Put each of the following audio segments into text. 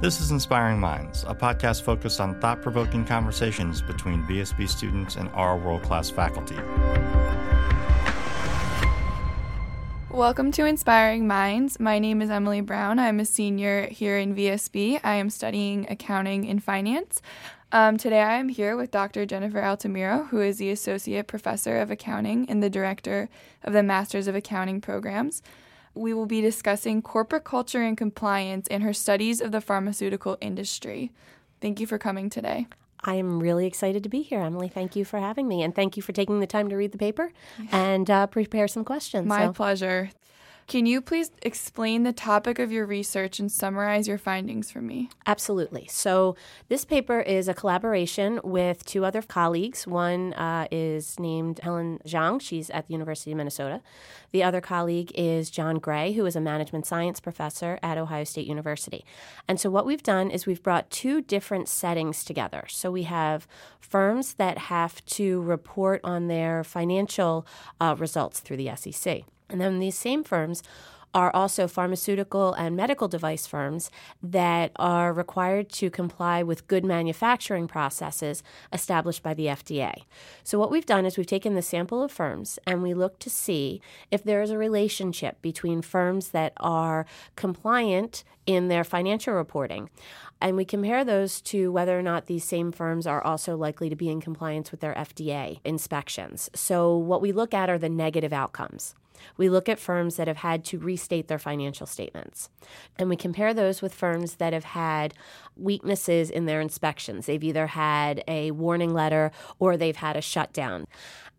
This is Inspiring Minds, a podcast focused on thought provoking conversations between VSB students and our world class faculty. Welcome to Inspiring Minds. My name is Emily Brown. I'm a senior here in VSB. I am studying accounting and finance. Um, today I am here with Dr. Jennifer Altamuro, who is the Associate Professor of Accounting and the Director of the Masters of Accounting programs. We will be discussing corporate culture and compliance in her studies of the pharmaceutical industry. Thank you for coming today. I am really excited to be here, Emily. Thank you for having me, and thank you for taking the time to read the paper and uh, prepare some questions. My so. pleasure. Can you please explain the topic of your research and summarize your findings for me? Absolutely. So, this paper is a collaboration with two other colleagues. One uh, is named Helen Zhang, she's at the University of Minnesota. The other colleague is John Gray, who is a management science professor at Ohio State University. And so, what we've done is we've brought two different settings together. So, we have firms that have to report on their financial uh, results through the SEC. And then these same firms are also pharmaceutical and medical device firms that are required to comply with good manufacturing processes established by the FDA. So, what we've done is we've taken the sample of firms and we look to see if there is a relationship between firms that are compliant in their financial reporting. And we compare those to whether or not these same firms are also likely to be in compliance with their FDA inspections. So, what we look at are the negative outcomes. We look at firms that have had to restate their financial statements. And we compare those with firms that have had weaknesses in their inspections. They've either had a warning letter or they've had a shutdown.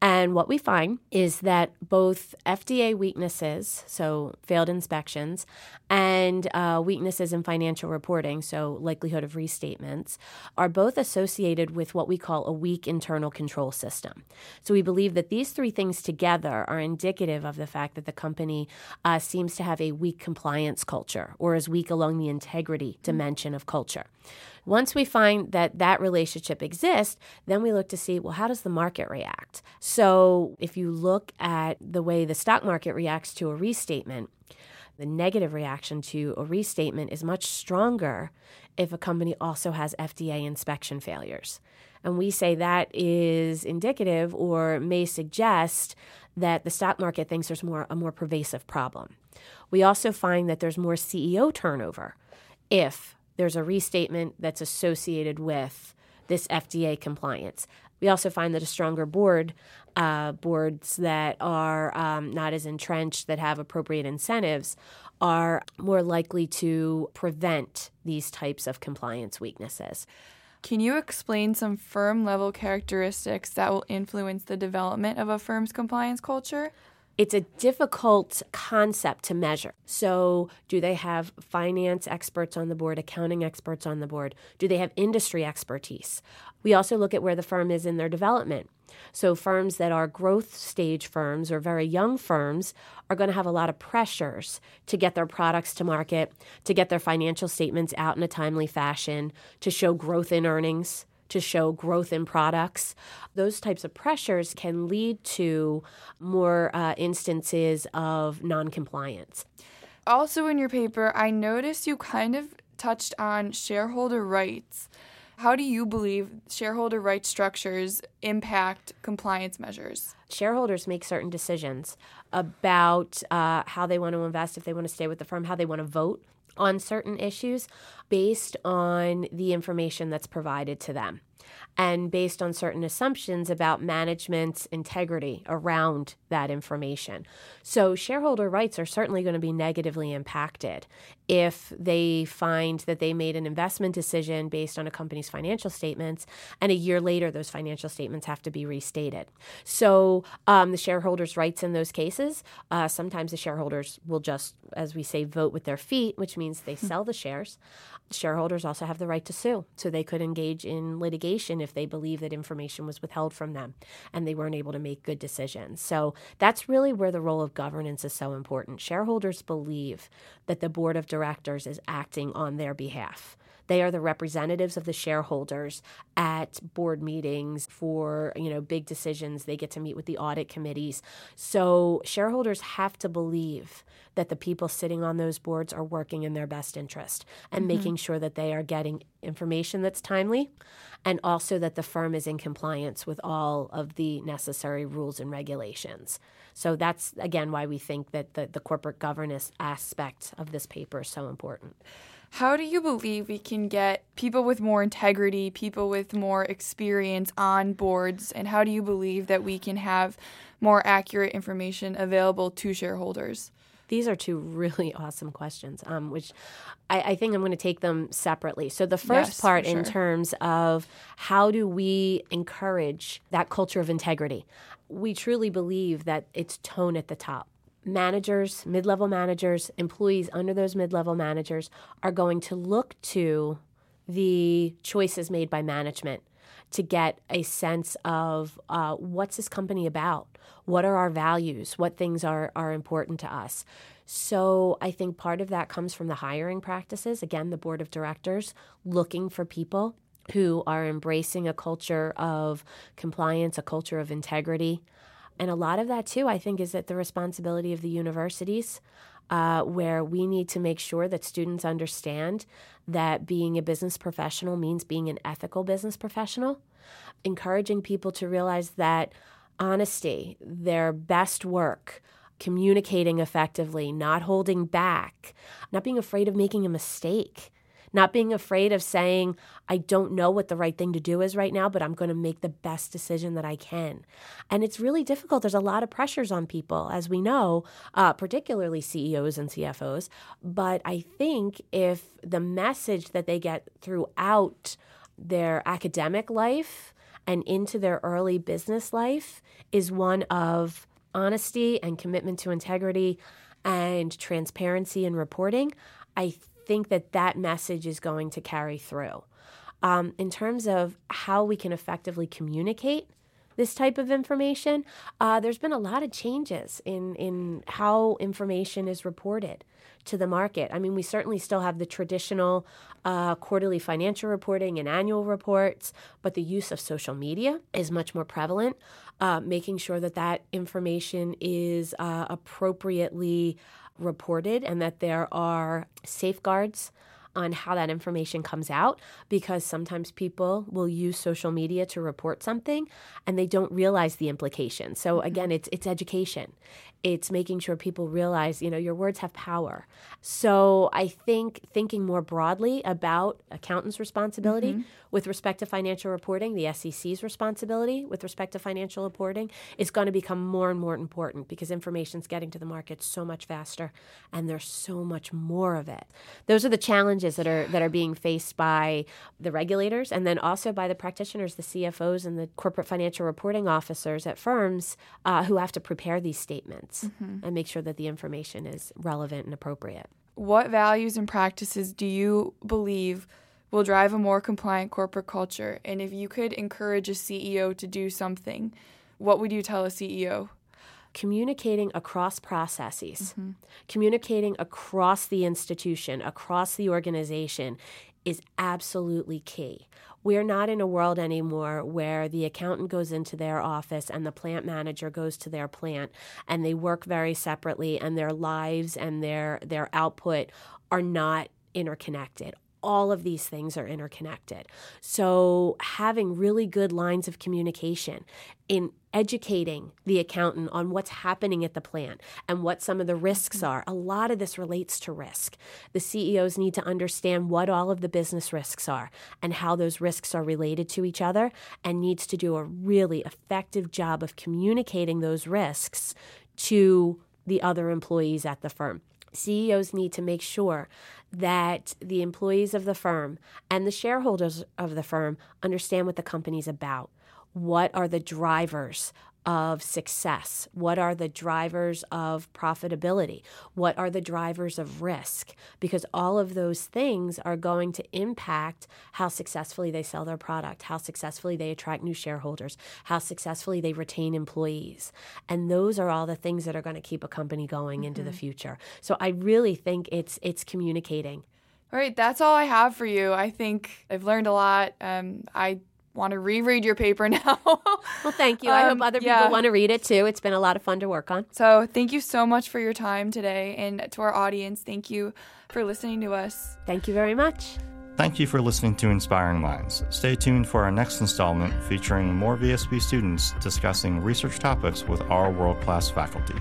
And what we find is that both FDA weaknesses, so failed inspections, and uh, in financial reporting, so likelihood of restatements, are both associated with what we call a weak internal control system. So we believe that these three things together are indicative of the fact that the company uh, seems to have a weak compliance culture or is weak along the integrity dimension of culture. Once we find that that relationship exists, then we look to see, well, how does the market react? So if you look at the way the stock market reacts to a restatement, the negative reaction to a restatement is much stronger if a company also has FDA inspection failures. And we say that is indicative or may suggest that the stock market thinks there's more a more pervasive problem. We also find that there's more CEO turnover if there's a restatement that's associated with this FDA compliance. We also find that a stronger board, uh, boards that are um, not as entrenched, that have appropriate incentives, are more likely to prevent these types of compliance weaknesses. Can you explain some firm level characteristics that will influence the development of a firm's compliance culture? It's a difficult concept to measure. So, do they have finance experts on the board, accounting experts on the board? Do they have industry expertise? We also look at where the firm is in their development. So, firms that are growth stage firms or very young firms are going to have a lot of pressures to get their products to market, to get their financial statements out in a timely fashion, to show growth in earnings to show growth in products. Those types of pressures can lead to more uh, instances of noncompliance. Also, in your paper, I noticed you kind of touched on shareholder rights. How do you believe shareholder rights structures impact compliance measures? Shareholders make certain decisions about uh, how they want to invest, if they want to stay with the firm, how they want to vote on certain issues based on the information that's provided to them and based on certain assumptions about management's integrity around that information. So, shareholder rights are certainly going to be negatively impacted if they find that they made an investment decision based on a company's financial statements, and a year later, those financial statements have to be restated. So, um, the shareholders' rights in those cases, uh, sometimes the shareholders will just, as we say, vote with their feet, which means they sell the shares. Shareholders also have the right to sue, so they could engage in litigation if they believe that information was withheld from them and they weren't able to make good decisions. So that's really where the role of governance is so important. Shareholders believe that the board of directors is acting on their behalf They are the representatives of the shareholders at board meetings for, you know, big decisions. They get to meet with the audit committees. So shareholders have to believe that the people sitting on those boards are working in their best interest and mm-hmm. making sure that they are getting information that's timely and also that the firm is in compliance with all of the necessary rules and regulations. So that's again why we think that the, the corporate governance aspect of this paper is so important. How do you believe we can get people with more integrity, people with more experience on boards, and how do you believe that we can have more accurate information available to shareholders? These are two really awesome questions, um, which I, I, think I'm going to take them separately. So, the first yes, part, sure. in terms of how do we encourage that culture of integrity, we truly believe that it's tone at the top. Managers, mid level managers, employees under those mid level managers are going to look to the choices made by management to get a sense of uh, what's this company about? What are our values? What things are, are important to us? So I think part of that comes from the hiring practices. Again, the board of directors looking for people who are embracing a culture of compliance, a culture of integrity. And a lot of that, too, I think, is at the responsibility of the universities, uh, where we need to make sure that students understand that being a business professional means being an ethical business professional, encouraging people to realize that honesty, their best work, communicating effectively, not holding back, not being afraid of making a mistake, not being afraid of saying, I don't know what the right thing to do is right now, but I'm going to make the best decision that I can. And it's really difficult. There's a lot of pressures on people, as we know, uh, particularly CEOs and CFOs. But I think if the message that they get throughout their academic life and into their early business life is one of honesty and commitment to integrity and transparency in reporting, I think that that message is going to carry through. Um, in terms of how we can effectively communicate this type of information, uh, there's been a lot of changes in, in how information is reported to the market. I mean, we certainly still have the traditional uh, quarterly financial reporting and annual reports, but the use of social media is much more prevalent, uh, making sure that that information is uh, appropriately reported and that there are safeguards on how that information comes out because sometimes people will use social media to report something and they don't realize the implications. So mm-hmm. again, it's it's education. It's making sure people realize, you know, your words have power. So I think thinking more broadly about accountants' responsibility mm-hmm. with respect to financial reporting, the SEC's responsibility with respect to financial reporting is going to become more and more important because information is getting to the market so much faster and there's so much more of it. Those are the challenges that are that are being faced by the regulators and then also by the practitioners, the CFOs and the corporate financial reporting officers at firms uh, who have to prepare these statements mm-hmm. and make sure that the information is relevant and appropriate. What values and practices do you believe will drive a more compliant corporate culture? And if you could encourage a CEO to do something, what would you tell a CEO? communicating across processes, mm-hmm. communicating across the institution, across the organization is absolutely key. We're not in a world anymore where the accountant goes into their office and the plant manager goes to their plant and they work very separately and their lives and their their output are not interconnected all of these things are interconnected. So, having really good lines of communication in educating the accountant on what's happening at the plant and what some of the risks are. A lot of this relates to risk. The CEOs need to understand what all of the business risks are and how those risks are related to each other and needs to do a really effective job of communicating those risks to the other employees at the firm. CEOs need to make sure that the employees of the firm and the shareholders of the firm understand what the company's about. What are the drivers of success? What are the drivers of profitability? What are the drivers of risk? Because all of those things are going to impact how successfully they sell their product, how successfully they attract new shareholders, how successfully they retain employees. And those are all the things that are going to keep a company going mm-hmm. into the mm-hmm. future. So I really think it's it's communicating All right, that's all I have for you. I think I've learned a lot. Um, I want to reread your paper now. well, thank you. I hope Um, other people yeah. want to read it too. It's been a lot of fun to work on. so, thank you so much for your time today. And to our audience, thank you for listening to us. Thank you very much. Thank you for listening to Inspiring Minds. Stay tuned for our next installment featuring more VSB students discussing research topics with our world class faculty.